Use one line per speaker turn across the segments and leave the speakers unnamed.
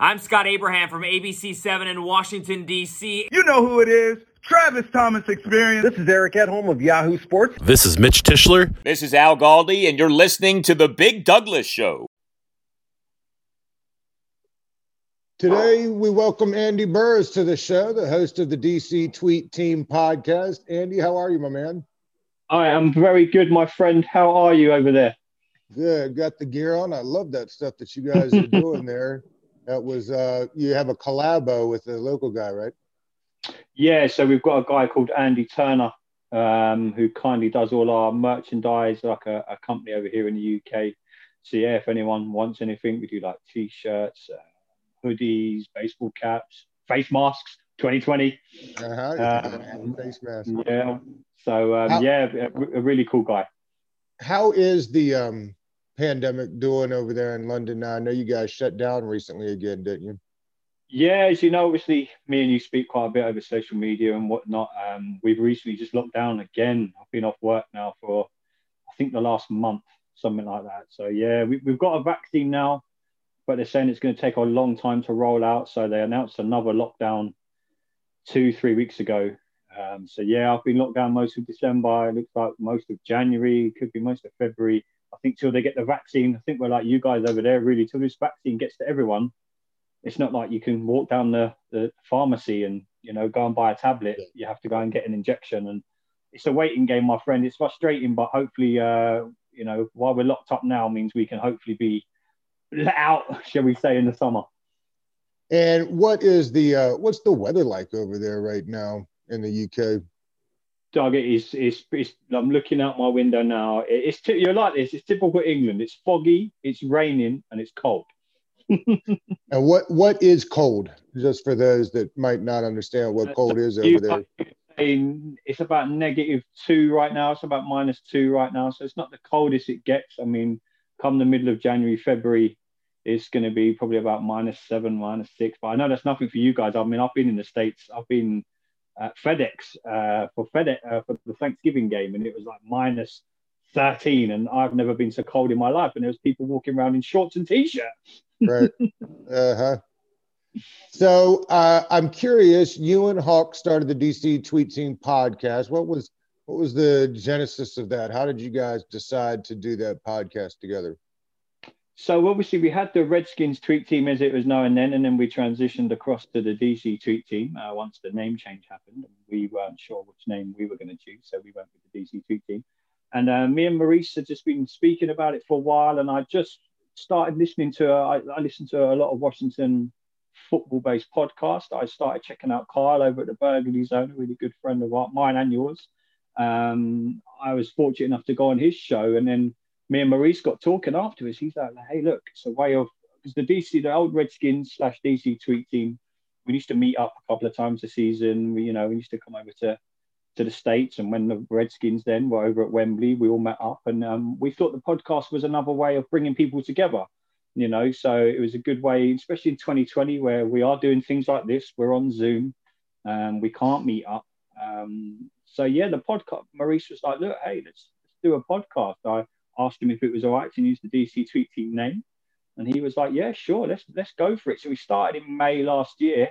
I'm Scott Abraham from ABC7 in Washington, D.C.
You know who it is. Travis Thomas Experience.
This is Eric Edholm of Yahoo Sports.
This is Mitch Tischler.
This is Al Galdi, and you're listening to The Big Douglas Show.
Today, we welcome Andy Burrows to the show, the host of the DC Tweet Team podcast. Andy, how are you, my man?
I am very good, my friend. How are you over there?
Good. Got the gear on. I love that stuff that you guys are doing there. That was, uh, you have a collabo with a local guy, right?
Yeah. So we've got a guy called Andy Turner um, who kindly does all our merchandise, like a, a, company over here in the UK. So, yeah, if anyone wants anything, we do like t shirts. Uh, hoodies, baseball caps, face masks. 2020. Uh-huh. Um, face mask. Yeah. So um, how, yeah, a, a, really cool guy.
How is the um, pandemic doing over there in London now? I know you guys shut down recently again, didn't you?
Yeah, as you know, obviously, me and you speak quite a bit over social media and whatnot. Um, we've recently just locked down again. I've been off work now for, I think, the last month, something like that. So yeah, we, we've got a vaccine now but they're saying it's going to take a long time to roll out. So they announced another lockdown two, three weeks ago. Um, so yeah, I've been locked down most of December. It looks like most of January, could be most of February. I think till they get the vaccine. I think we're like you guys over there, really. Till this vaccine gets to everyone, it's not like you can walk down the, the pharmacy and you know go and buy a tablet. You have to go and get an injection, and it's a waiting game, my friend. It's frustrating, but hopefully, uh, you know, while we're locked up now, means we can hopefully be let out, shall we say, in the summer.
And what is the uh, what's the weather like over there right now in the UK?
Doug, it's, it's, it's I'm looking out my window now. It's you're like this. It's typical England. It's foggy, it's raining, and it's cold.
and what what is cold? Just for those that might not understand what uh, cold is over there.
It's about negative two right now. It's about minus two right now. So it's not the coldest it gets. I mean, come the middle of January, February, it's going to be probably about minus seven, minus six. But I know that's nothing for you guys. I mean, I've been in the states. I've been FedEx uh, for FedEx uh, for the Thanksgiving game, and it was like minus thirteen, and I've never been so cold in my life. And there was people walking around in shorts and t-shirts.
right. Uh huh. So uh, I'm curious. You and Hawk started the DC Tweet podcast. What was what was the genesis of that? How did you guys decide to do that podcast together?
So obviously we had the Redskins tweet team as it was known then, and then we transitioned across to the DC tweet team uh, once the name change happened. We weren't sure which name we were going to choose, so we went with the DC tweet team. And uh, me and Maurice had just been speaking about it for a while, and I just started listening to. Uh, I, I listened to a lot of Washington football-based podcasts. I started checking out Kyle over at the Burgundy Zone, a really good friend of mine and yours. Um, I was fortunate enough to go on his show, and then me and Maurice got talking afterwards. He's like, "Hey, look, it's a way of because the DC, the old Redskins slash DC tweet team, we used to meet up a couple of times a season. We, you know, we used to come over to to the states, and when the Redskins then were over at Wembley, we all met up, and um, we thought the podcast was another way of bringing people together. You know, so it was a good way, especially in 2020, where we are doing things like this. We're on Zoom, and we can't meet up. Um, so yeah, the podcast. Maurice was like, "Look, hey, let's let's do a podcast." I asked him if it was all right to use the DC Tweet Team name, and he was like, "Yeah, sure, let's let's go for it." So we started in May last year,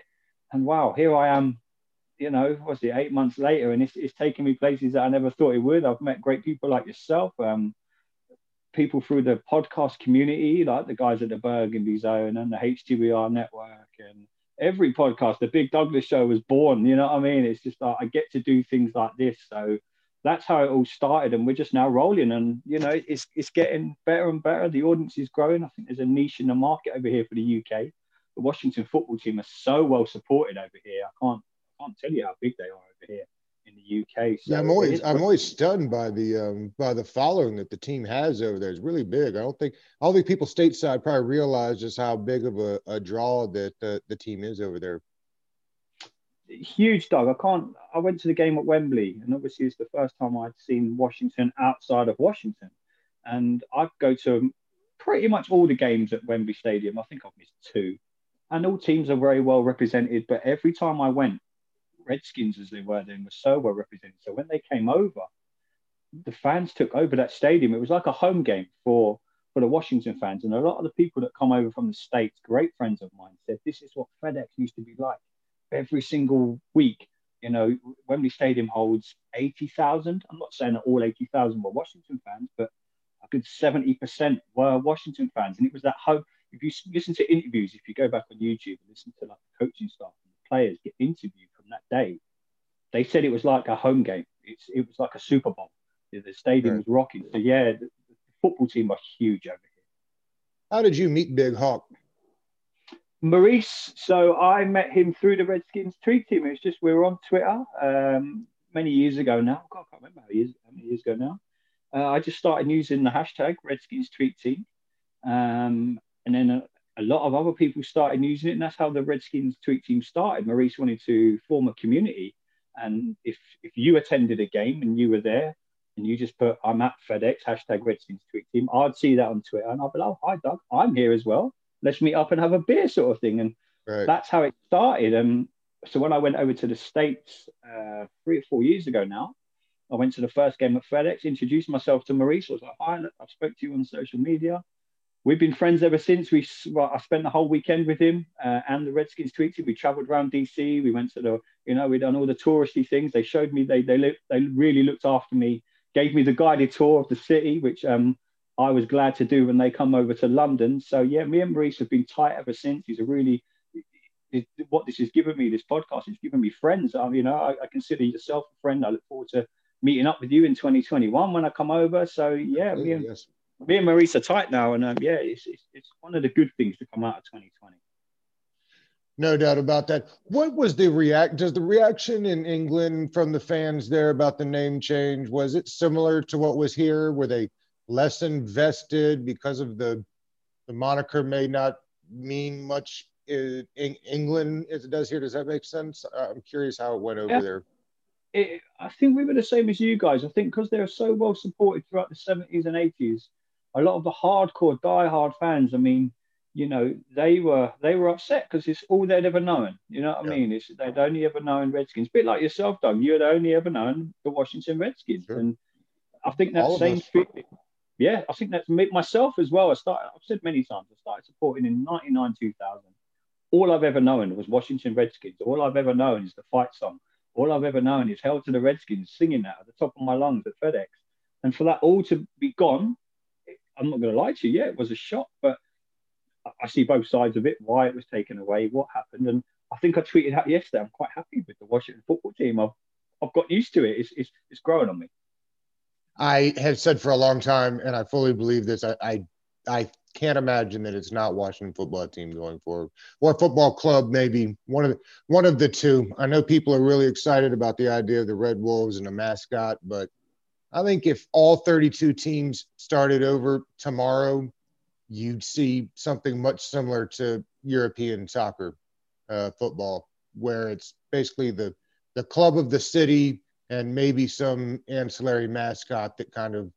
and wow, here I am. You know, was it eight months later, and it's, it's taken me places that I never thought it would. I've met great people like yourself, um, people through the podcast community, like the guys at the Burgundy Zone and the HTBR Network, and every podcast, the Big Douglas Show was born. You know what I mean? It's just like I get to do things like this, so that's how it all started, and we're just now rolling. And you know, it's it's getting better and better. The audience is growing. I think there's a niche in the market over here for the UK. The Washington football team are so well supported over here. I can't I can't tell you how big they are over here in the UK.
So yeah, I'm always I'm always stunned by the um, by the following that the team has over there. It's really big. I don't think I don't think people stateside probably realize just how big of a, a draw that the, the team is over there.
Huge, Doug. I can't. I went to the game at Wembley, and obviously it's the first time I'd seen Washington outside of Washington, and I go to pretty much all the games at Wembley Stadium. I think I've missed two, and all teams are very well represented. But every time I went, Redskins as they were then were so well represented. So when they came over, the fans took over that stadium. It was like a home game for for the Washington fans. And a lot of the people that come over from the States, great friends of mine, said this is what FedEx used to be like every single week. You know, Wembley Stadium holds 80,000. I'm not saying that all 80,000 were Washington fans, but a good 70% were Washington fans. And it was that hope. If you listen to interviews, if you go back on YouTube and listen to like the coaching staff and the players get interviewed from that day, they said it was like a home game. It's, it was like a Super Bowl. The stadium was rocking. So yeah, the, the football team was huge over here.
How did you meet Big Hawk?
Maurice. So I met him through the Redskins tweet team. It was just we were on Twitter um, many years ago now. God, I can't remember how, years, how many years ago now. Uh, I just started using the hashtag Redskins tweet team, um, and then a, a, lot of other people started using it, and that's how the Redskins tweet team started. Maurice wanted to form a community, and if if you attended a game and you were there, and you just put I'm at FedEx hashtag Redskins tweet team, I'd see that on Twitter, and I'd be like, oh, "Hi, Doug, I'm here as well. Let's meet up and have a beer," sort of thing, and right. that's how it started. And so when I went over to the states uh, three or four years ago now, I went to the first game at FedEx, introduced myself to Maurice. I was like, "Hi, I spoke to you on social media." We've been friends ever since. We well, I spent the whole weekend with him uh, and the Redskins tweeted. We travelled around DC. We went to the, you know, we done all the touristy things. They showed me they they look, they really looked after me. Gave me the guided tour of the city, which um I was glad to do when they come over to London. So yeah, me and Maurice have been tight ever since. He's a really what this has given me, this podcast, has given me friends. I, you know, I, I consider yourself a friend. I look forward to meeting up with you in 2021 when I come over. So yeah, me and, yes. me and Maurice are tight now, and um, yeah, it's, it's, it's one of the good things to come out of 2020.
No doubt about that. What was the react? Does the reaction in England from the fans there about the name change was it similar to what was here? Were they less invested because of the the moniker may not mean much in England as it does here? Does that make sense? I'm curious how it went over yeah. there
it, I think we were the same as you guys. I think because they were so well supported throughout the 70s and 80s, a lot of the hardcore, die-hard fans, I mean, you know, they were they were upset because it's all they'd ever known. You know what yeah. I mean? It's, they'd only ever known Redskins. A bit like yourself, Doug. You had only ever known the Washington Redskins, sure. and I think that same feeling. Yeah, I think that's me, myself as well. I started. I've said many times. I started supporting in '99, 2000. All I've ever known was Washington Redskins. All I've ever known is the fight song all I've ever known is Hail to the Redskins singing that at the top of my lungs at FedEx. And for that all to be gone, I'm not going to lie to you, yeah, it was a shock, but I see both sides of it, why it was taken away, what happened. And I think I tweeted out yesterday, I'm quite happy with the Washington football team. I've, I've got used to it. It's, it's, it's growing on me.
I have said for a long time, and I fully believe this, I, I, I can't imagine that it's not Washington football team going forward or football club, maybe one of the, one of the two. I know people are really excited about the idea of the Red Wolves and a mascot, but I think if all 32 teams started over tomorrow, you'd see something much similar to European soccer uh, football, where it's basically the the club of the city and maybe some ancillary mascot that kind of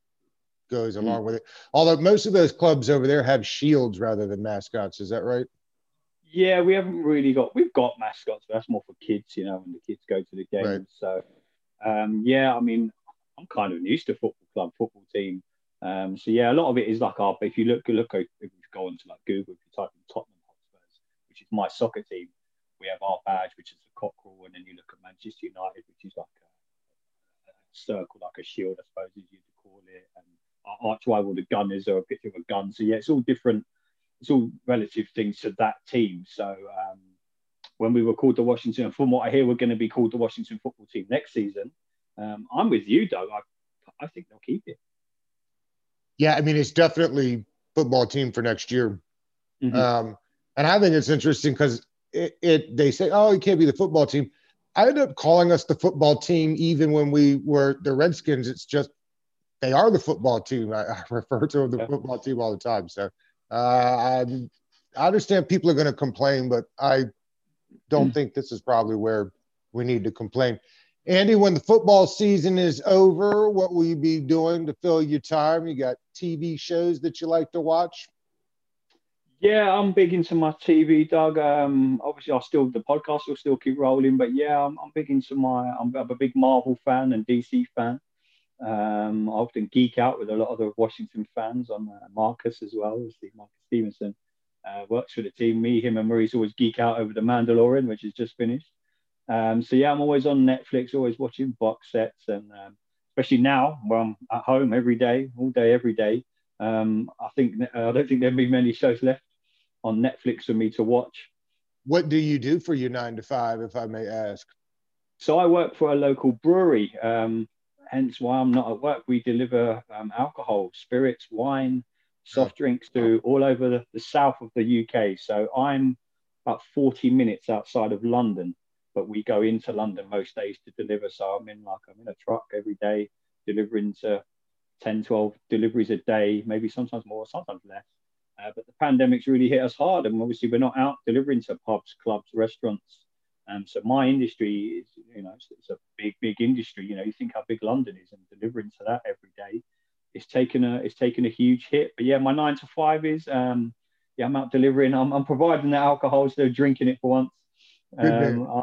goes mm-hmm. along with it. Although most of those clubs over there have shields rather than mascots, is that right?
Yeah, we haven't really got. We've got mascots, but that's more for kids, you know, when the kids go to the games. Right. So, um, yeah, I mean, I'm kind of used to football club, football team. Um, so yeah, a lot of it is like our. If you look, look, if you go onto like Google, if you type in Tottenham Hotspurs, which is my soccer team, we have our badge, which is a cockerel, and then you look at Manchester United, which is like circle, like a shield, I suppose, as you'd call it, and arch rival, the Gunners, or a picture of a gun. So yeah, it's all different. It's all relative things to that team. So um, when we were called the Washington, from what I hear, we're going to be called the Washington football team next season. Um, I'm with you, Doug. I, I think they'll keep it.
Yeah, I mean, it's definitely football team for next year. Mm-hmm. Um, and I think it's interesting because it, it, they say, oh, it can't be the football team. I ended up calling us the football team even when we were the Redskins. It's just they are the football team. I, I refer to the yeah. football team all the time. So uh, I, I understand people are going to complain, but I don't mm. think this is probably where we need to complain. Andy, when the football season is over, what will you be doing to fill your time? You got TV shows that you like to watch?
Yeah, I'm big into my TV, Doug. Um, obviously, I'll still the podcast will still keep rolling, but yeah, I'm, I'm big into my. I'm, I'm, a big Marvel fan and DC fan. Um, I often geek out with a lot of the Washington fans on uh, Marcus as well. Obviously, Marcus Stevenson uh, works for the team. Me, him, and Maurice always geek out over the Mandalorian, which has just finished. Um, so yeah, I'm always on Netflix, always watching box sets, and um, especially now where I'm at home every day, all day, every day. Um, I think I don't think there'll be many shows left on Netflix for me to watch.
What do you do for your nine to five, if I may ask?
So I work for a local brewery. Um, hence why I'm not at work. We deliver um, alcohol, spirits, wine, soft drinks to all over the, the, south of the UK. So I'm about 40 minutes outside of London, but we go into London most days to deliver. So I'm in like I'm in a truck every day delivering to 10, 12 deliveries a day, maybe sometimes more, sometimes less. Uh, but the pandemic's really hit us hard, and obviously we're not out delivering to pubs, clubs, restaurants. Um, so my industry is, you know, it's, it's, a big, big industry. You know, you think how big London is, and delivering to that every day, it's taken a, it's taken a huge hit. But yeah, my nine to five is, um, yeah, I'm out delivering. I'm, I'm providing the alcohol, so they're drinking it for once. Um,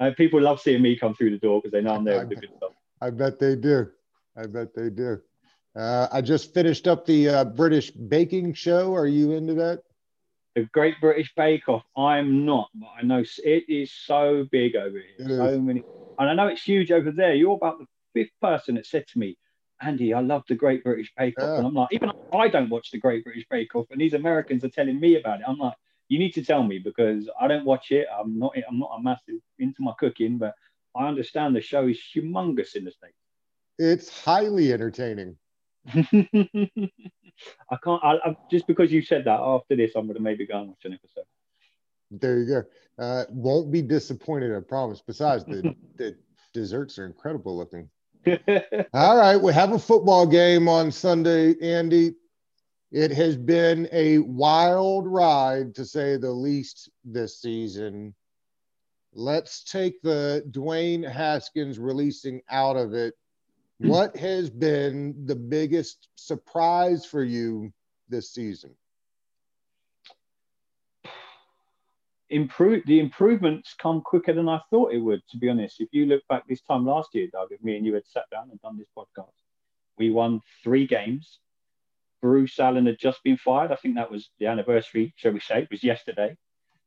I, people love seeing me come through the door because they know I'm there with the good stuff.
I bet they do. I bet they do. Uh, I just finished up the uh, British baking show. Are you into that?
The Great British Bake Off. I'm not, but I know it is so big over here. It so is. many, and I know it's huge over there. You're about the fifth person that said to me, Andy, I love the Great British Bake Off. Yeah. And I'm like, even I don't watch the Great British Bake Off, and these Americans are telling me about it. I'm like, you need to tell me because I don't watch it. I'm not. I'm not a massive into my cooking, but I understand the show is humongous in the states.
It's highly entertaining.
I can't. I, I, just because you said that after this, I'm going to maybe go and watch an episode.
There you go. Uh, won't be disappointed, I promise. Besides, the, the desserts are incredible looking. All right, we have a football game on Sunday, Andy. It has been a wild ride, to say the least, this season. Let's take the Dwayne Haskins releasing out of it what has been the biggest surprise for you this season?
Improve the improvements come quicker than I thought it would. To be honest, if you look back this time last year, Doug, if me and you had sat down and done this podcast, we won three games. Bruce Allen had just been fired. I think that was the anniversary, shall we say? It was yesterday.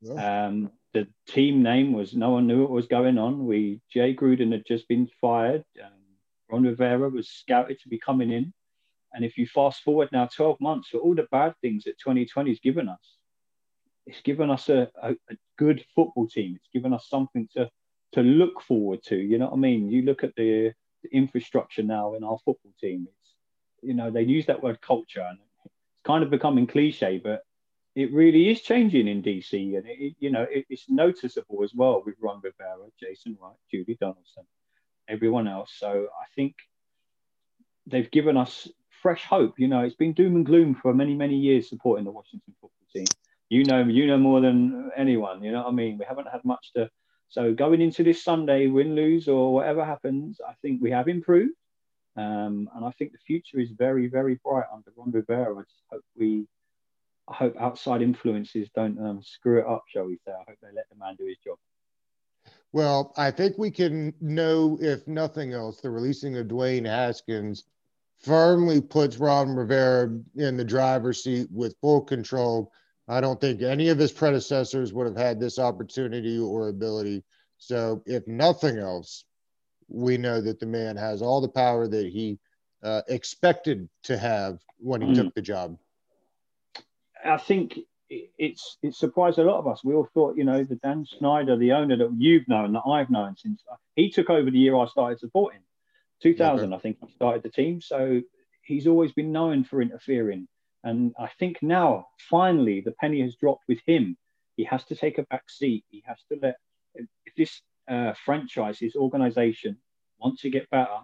Yeah. Um, the team name was no one knew what was going on. We Jay Gruden had just been fired. Um, Ron Rivera was scouted to be coming in. And if you fast forward now 12 months for all the bad things that 2020 has given us, it's given us a, a, a, good football team. It's given us something to, to look forward to. You know what I mean? You look at the, the infrastructure now in our football team. It's, you know, they use that word culture and it's kind of becoming cliche, but it really is changing in DC. And, it, you know, it, it's noticeable as well with Ron Rivera, Jason Wright, Julie Donaldson everyone else. So I think they've given us fresh hope. You know, it's been doom and gloom for many, many years supporting the Washington football team. You know, you know more than anyone. You know what I mean? We haven't had much to. So going into this Sunday, win, lose, or whatever happens, I think we have improved. Um, and I think the future is very, very bright under Ron Rivera. I just hope we, I hope outside influences don't um, screw it up, shall we say. I hope they let the man do his job.
Well, I think we can know, if nothing else, the releasing of Dwayne Haskins firmly puts Ron Rivera in the driver's seat with full control. I don't think any of his predecessors would have had this opportunity or ability. So, if nothing else, we know that the man has all the power that he uh, expected to have when he mm. took the job.
I think it's it surprised a lot of us. We all thought, you know, the Dan Snyder, the owner that you've known, that I've known since he took over the year I started supporting, 2000, I think he started the team. So he's always been known for interfering. And I think now, finally, the penny has dropped with him. He has to take a back seat. He has to let, if this uh, franchise, his organization wants to get better,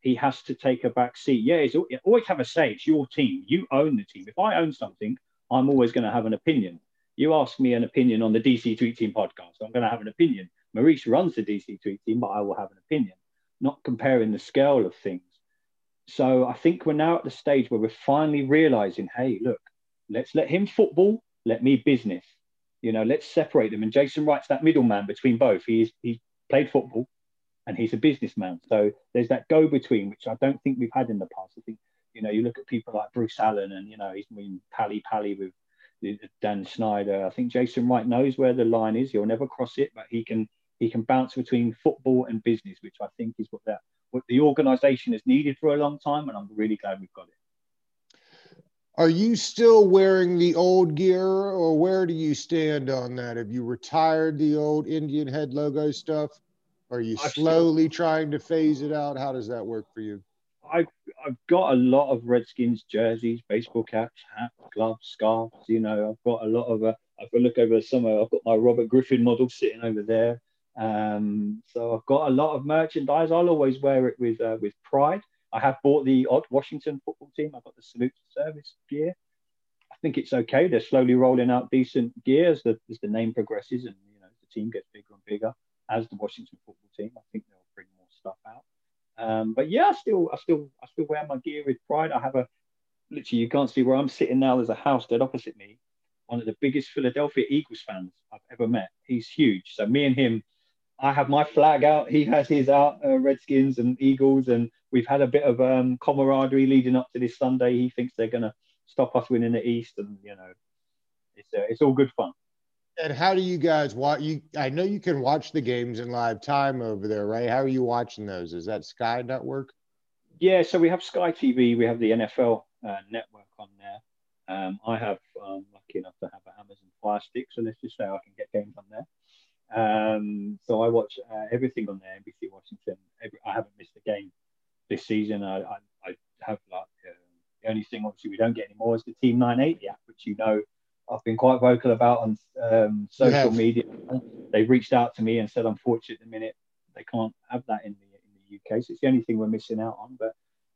he has to take a back seat. Yeah, he's always have a say. It's your team. You own the team. If I own something, I'm always going to have an opinion. You ask me an opinion on the DC Tweet Team podcast, I'm going to have an opinion. Maurice runs the DC Tweet Team, but I will have an opinion, not comparing the scale of things. So I think we're now at the stage where we're finally realizing, hey, look, let's let him football, let me business. You know, let's separate them. And Jason Wright's that middleman between both. He's he's played football, and he's a businessman. So there's that go between, which I don't think we've had in the past. I think you know you look at people like Bruce Allen, and you know he's been pally pally with Dan Snyder. I think Jason Wright knows where the line is. He'll never cross it, but he can he can bounce between football and business, which I think is what that what the organisation has needed for a long time, and I'm really glad we've got it.
Are you still wearing the old gear, or where do you stand on that? Have you retired the old Indian head logo stuff? Are you slowly trying to phase it out? How does that work for you?
I, I've got a lot of Redskins jerseys, baseball caps, hats, gloves, scarves. You know, I've got a lot of. Uh, got to look over the summer. I've got my Robert Griffin model sitting over there. Um, so I've got a lot of merchandise. I'll always wear it with uh, with pride. I have bought the odd Washington football team. I've got the salute to service gear. I think it's okay. They're slowly rolling out decent gear as the as the name progresses and you know the team gets bigger and bigger as the Washington football team. I think they'll bring more stuff out. Um, but yeah, I still I still I still wear my gear with pride. I have a literally you can't see where I'm sitting now. There's a house dead opposite me. One of the biggest Philadelphia Eagles fans I've ever met. He's huge. So me and him I have my flag out. He has his out, uh, Redskins and Eagles, and we've had a bit of um, camaraderie leading up to this Sunday. He thinks they're going to stop us winning the East, and you know, it's uh, it's all good fun.
And how do you guys watch? You, I know you can watch the games in live time over there, right? How are you watching those? Is that Sky Network?
Yeah, so we have Sky TV, we have the NFL uh, network on there. Um, I have um, lucky enough to have an Amazon Fire Stick, so let's just say I can get games on there. Um, so I watch uh, everything on there, NBC Washington. Every, I haven't missed a game this season. I, I, I have like uh, the only thing obviously we don't get anymore is the Team 980 app, which you know I've been quite vocal about on um, social media. They've reached out to me and said, unfortunately, at the minute they can't have that in the in the UK. So it's the only thing we're missing out on. But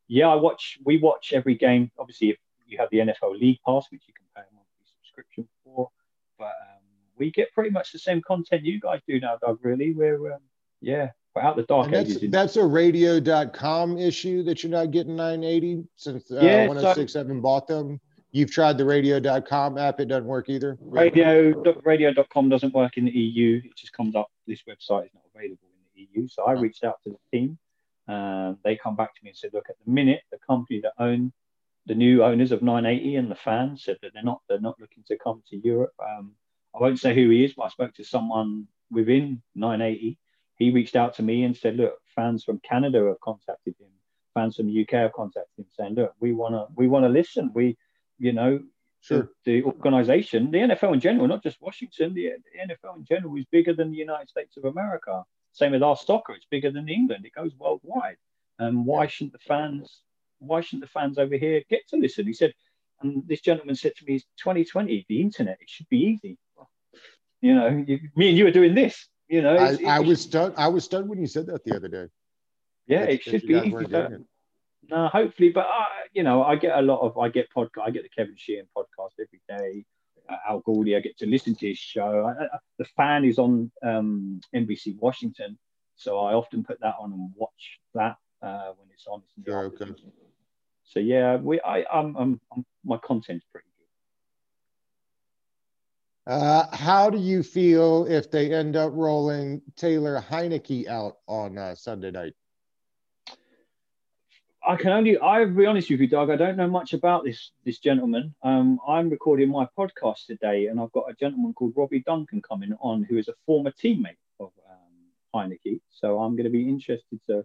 yeah, I watch. We watch every game. Obviously, if you have the NFL League Pass, which you can pay a monthly subscription for, but um, we get pretty much the same content you guys do now, Doug. Really, we're um, yeah, we're out the dark
And that's
ages.
that's a radio.com issue that you're not getting 980 since uh,
Yeah, so-
106 haven't bought them. You've tried the radio.com app, it doesn't work either.
radio radio.com doesn't work in the EU. It just comes up. This website is not available in the EU. So I reached out to the team. Um, they come back to me and said, look, at the minute, the company that own the new owners of 980 and the fans said that they're not they're not looking to come to Europe. Um, I won't say who he is, but I spoke to someone within 980. He reached out to me and said, look, fans from Canada have contacted him. Fans from the UK have contacted him saying, look, we wanna we wanna listen. We, you know,
Sure.
the, the organization, the NFL in general, not just Washington, the, the NFL in general is bigger than the United States of America. Same with our soccer, it's bigger than England. It goes worldwide. And why shouldn't the fans? Why shouldn't the fans over here get to listen? He said, and this gentleman said to me, "It's 2020, the internet. It should be easy." You know, you, me and you are doing this. You know,
I, I was stunned. I was stunned when you said that the other day.
yeah,
that-
it should be easy.
weren't
but-
doing it.
No, hopefully, but uh, you know, I get a lot of I get podcast. I get the Kevin Sheehan podcast every day. Uh, Al Galdi, I get to listen to his show. I, I, the fan is on um, NBC Washington, so I often put that on and watch that uh, when it's on. It's in the
Sure, okay.
So yeah, we I I'm, I'm, I'm my content's pretty good.
Uh, how do you feel if they end up rolling Taylor Heinicke out on uh, Sunday night?
I can only I'll be honest with you, Doug. I don't know much about this this gentleman. Um, I'm recording my podcast today, and I've got a gentleman called Robbie Duncan coming on, who is a former teammate of um, Heinicke. So I'm going to be interested to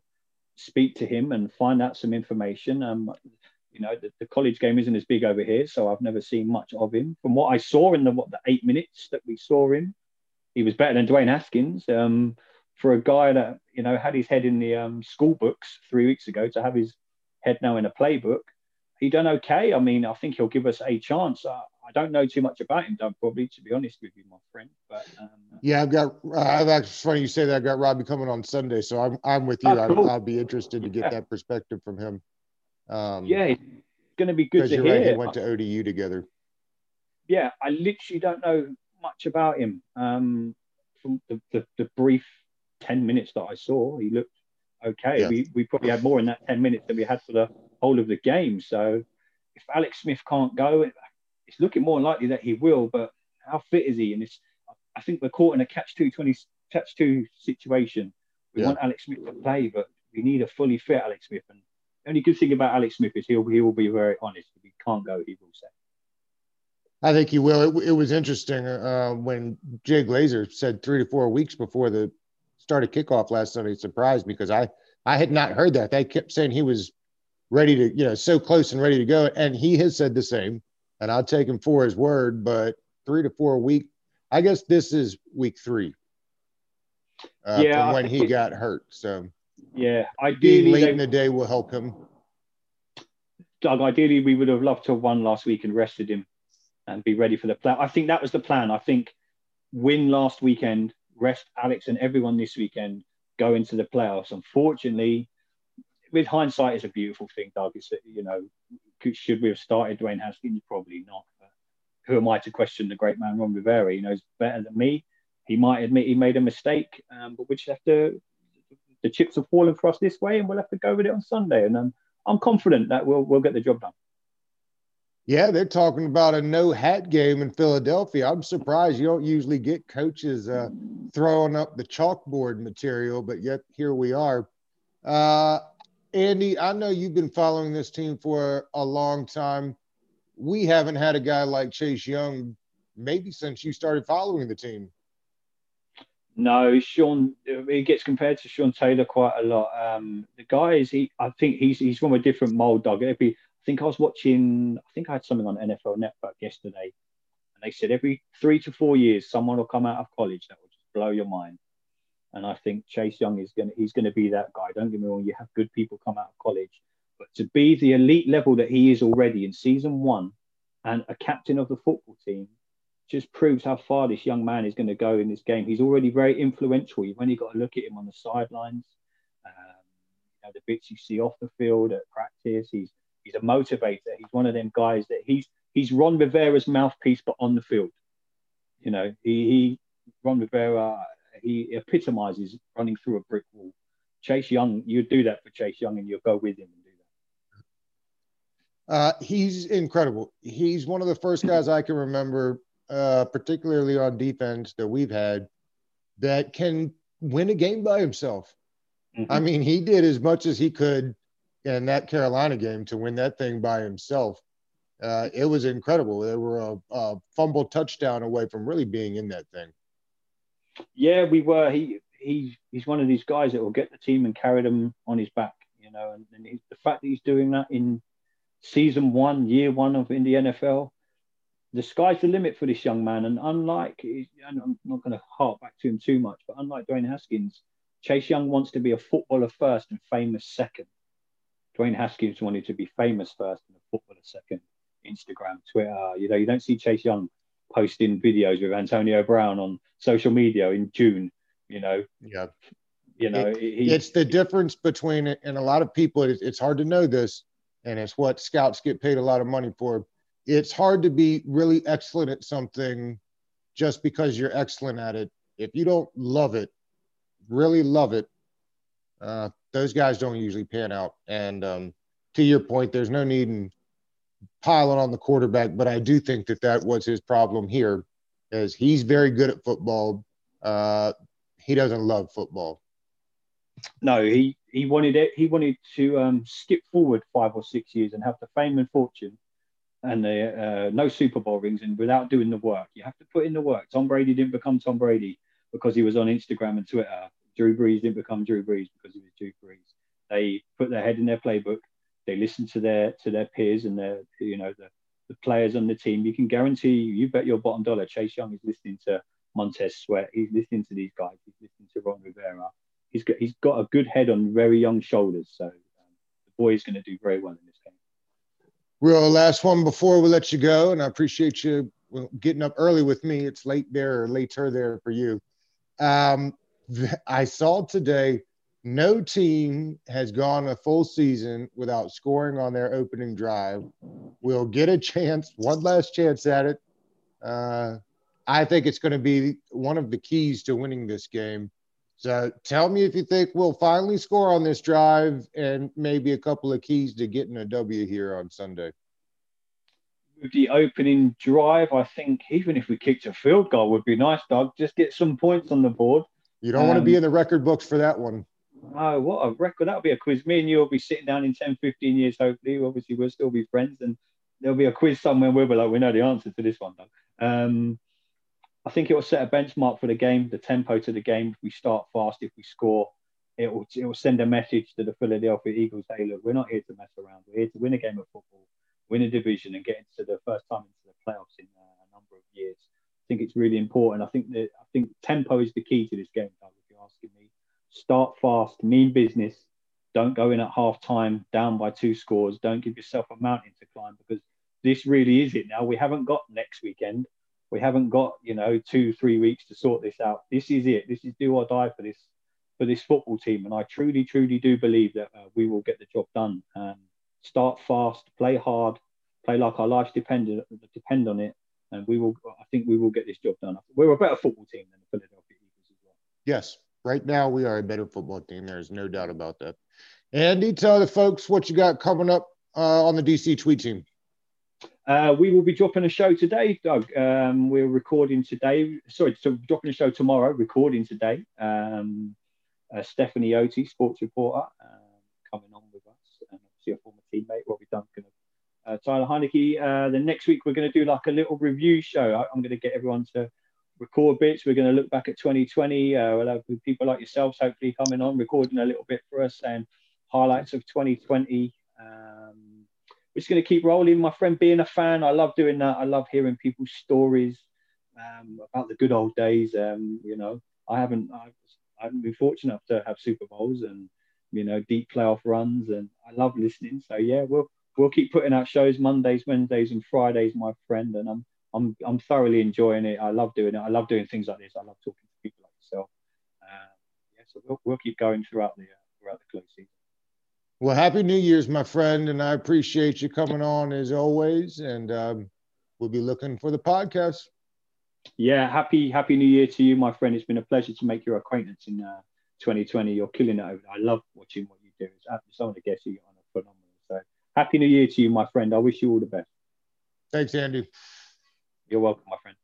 speak to him and find out some information. Um, you know, the, the college game isn't as big over here, so I've never seen much of him. From what I saw in the what the eight minutes that we saw him, he was better than Dwayne Haskins. Um, for a guy that you know had his head in the um, school books three weeks ago to have his head now in a playbook, he done okay. I mean, I think he'll give us a chance. Uh, I don't know too much about him, Doug. Probably to be honest with you, my friend. But um,
Yeah, I've got. Uh, I've actually it's funny you say that. I've got Robbie coming on Sunday, so I'm I'm with you.
Oh, cool.
I, I'll be interested to get
Yeah.
that perspective from him. Um,
yeah, it's going to be good
because
to
you're
hear.
right. He went to ODU together.
yeah, I literally don't know much about him. Um, from the, the, the brief 10 minutes that I saw, he looked okay.
Yeah.
We, we probably had more in that 10 minutes than we had for the whole of the game. So if Alex Smith can't go, it's looking more likely that he will, but how fit is he? And it's, I think we're caught in a catch two twenty catch two situation We
Yeah.
want Alex Smith to play, but we need a fully fit Alex Smith. And the only good thing about Alex Smith is he'll he will be very honest. If he can't go, he will say.
I think he will. It, it was interesting uh, when Jay Glazer said three to four weeks before the start of kickoff last Sunday. Surprised me because I I had not heard that. They kept saying he was ready to, you know, so close and ready to go, and he has said the same. And I'll take him for his word. But three to four week, I guess this is week three. Uh,
Yeah,
from when he got hurt. So
Yeah,
being
ideally,
late
they,
in the day will help him.
Doug, ideally we would have loved to have won last week and rested him and be ready for the play. I think that was the plan. I think win last weekend, rest Alex and everyone this weekend, go into the playoffs. Unfortunately, with hindsight, it's a beautiful thing, Doug. It's you know, should we have started Dwayne Haskins? Probably not. But who am I to question the great man Ron Rivera? He knows better than me. He might admit he made a mistake, um, but we just have to. The chips have fallen for us this way, and we'll have to go with it on Sunday. And um, I'm confident that we'll we'll get the job done.
Yeah, they're talking about a no hat game in Philadelphia. I'm surprised you don't usually get coaches uh, throwing up the chalkboard material, but yet here we are. Uh, Andy, I know you've been following this team for a long time. We haven't had a guy like Chase Young maybe since you started following the team.
No, Sean. He gets compared to Sean Taylor quite a lot. Um, the guy is he. I think he's he's from a different mold, Doug. Every, I think I was watching. I think I had something on NFL Network yesterday, and they said every three to four years someone will come out of college that will just blow your mind. And I think Chase Young is gonna he's gonna be that guy. Don't get me wrong. You have good people come out of college, but to be the elite level that he is already in season one, and a captain of the football team, just proves how far this young man is going to go in this game. He's already very influential. You've only got to look at him on the sidelines, um, you know, the bits you see off the field at practice. He's he's a motivator. He's one of them guys that he's he's Ron Rivera's mouthpiece, but on the field. You know, he, he Ron Rivera he epitomizes running through a brick wall. Chase Young, you'd do that for Chase Young, and you'll go with him and do that.
Uh, he's incredible. He's one of the first guys I can remember, uh, particularly on defense, that we've had that can win a game by himself. I mean, he did as much as he could in that Carolina game to win that thing by himself. Uh, it was incredible. They were a, a fumble touchdown away from really being in that thing.
yeah, we were. He he he's one of these guys that will get the team and carry them on his back, you know. And, and he, the fact that he's doing that in season one, year one of in the NFL, the sky's the limit for this young man. And unlike, and I'm not going to harp back to him too much, but unlike Dwayne Haskins, Chase Young wants to be a footballer first and famous second. Dwayne Haskins wanted to be famous first and a footballer second. Instagram, Twitter, you know, you don't see Chase Young posting videos with Antonio Brown on social media in June. You know,
Yeah.
you know,
It-
he,
It's the difference between it, and a lot of people, it's, it's hard to know this, and it's what scouts get paid a lot of money for. It's hard to be really excellent at something just because you're excellent at it. If you don't love it, really love it, uh, those guys don't usually pan out. And um, to your point, there's no need in piling on the quarterback, but I do think that that was his problem here, is he's very good at football. Uh, he doesn't love football.
no, he he wanted it. He wanted to um, skip forward five or six years and have the fame and fortune, and the uh, no Super Bowl rings, and without doing the work. You have to put in the work. Tom Brady didn't become Tom Brady because he was on Instagram and Twitter. Drew Brees didn't become Drew Brees because he was Drew Brees. They put their head in their playbook. They listen to their to their peers and their you know the the players on the team. You can guarantee you bet your bottom dollar Chase Young is listening to Montez Sweat. He's listening to these guys. He's listening to Ron Rivera. He's got he's got a good head on very young shoulders. So um, the boy is going to do very well in this game.
Real last one before we let you go, and I appreciate you getting up early with me. It's late there or later there for you. Um, I saw today no team has gone a full season without scoring on their opening drive. We'll get a chance, one last chance at it. Uh, I think it's going to be one of the keys to winning this game. So tell me if you think we'll finally score on this drive and maybe a couple of keys to getting a W here on Sunday.
With the opening drive, I think even if we kicked a field goal would be nice, Doug. Just get some points on the board.
You don't um, want to be in the record books for that one.
Oh, what a record. That'll be a quiz. Me and you will be sitting down in 10, 15 years, hopefully. Obviously, we'll still be friends and there'll be a quiz somewhere where we're like, we know the answer to this one, though. Um, I think it will set a benchmark for the game, the tempo to the game. If we start fast, if we score, it will, it will send a message to the Philadelphia Eagles hey, look, we're not here to mess around. We're here to win a game of football, win a division, and get into the first time into the playoffs in uh, a number of years. Think it's really important. I think that I think tempo is the key to this game, if you're asking me. Start fast, mean business. Don't go in at half time down by two scores. Don't give yourself a mountain to climb because this really is it now. We haven't got next weekend we haven't got you know two three weeks to sort this out this is it this is do or die for this for this football team and i truly truly do believe that uh, we will get the job done um, start fast play hard play like our lives depend depend on it and we will i think we will get this job done. We're a better football team than the philadelphia eagles as well.
Yes. Right now we are a better football team. There's no doubt about that. Andy tell the folks what you got coming up uh, on the dc tweet team.
Uh, we will be dropping a show today, Doug. Um, we're recording today. Sorry, so dropping a show tomorrow, recording today. Um, uh, Stephanie Otie, sports reporter, um, coming on with us, and obviously a former teammate, Robbie Duncan, uh, Tyler Heinicke. Uh, the next week, we're going to do like a little review show. I, am going to get everyone to record bits. We're going to look back at 2020. Uh, we'll have people like yourselves hopefully coming on, recording a little bit for us and highlights of 2020. Um, we're just going to keep rolling. My friend, being a fan, I love doing that. I love hearing people's stories um, about the good old days. Um, you know, I haven't, I, I haven't been fortunate enough to have Super Bowls and you know deep playoff runs, and I love listening. So yeah, we'll we'll keep putting out shows Mondays, Wednesdays, and Fridays, my friend, and I'm I'm I'm thoroughly enjoying it. I love doing it. I love doing things like this. I love talking to people like yourself. Uh, yeah, so we'll, we'll keep going throughout the uh, throughout the close season.
Well, happy New Year's, my friend, and I appreciate you coming on as always. And um, we'll be looking for the podcast.
Yeah, happy Happy New Year to you, my friend. It's been a pleasure to make your acquaintance in uh, 2020. You're killing it. I love watching what you do. It's of the guests you on are phenomenal. So happy New Year to you, my friend. I wish you all the best.
Thanks, Andy.
You're welcome, my friend.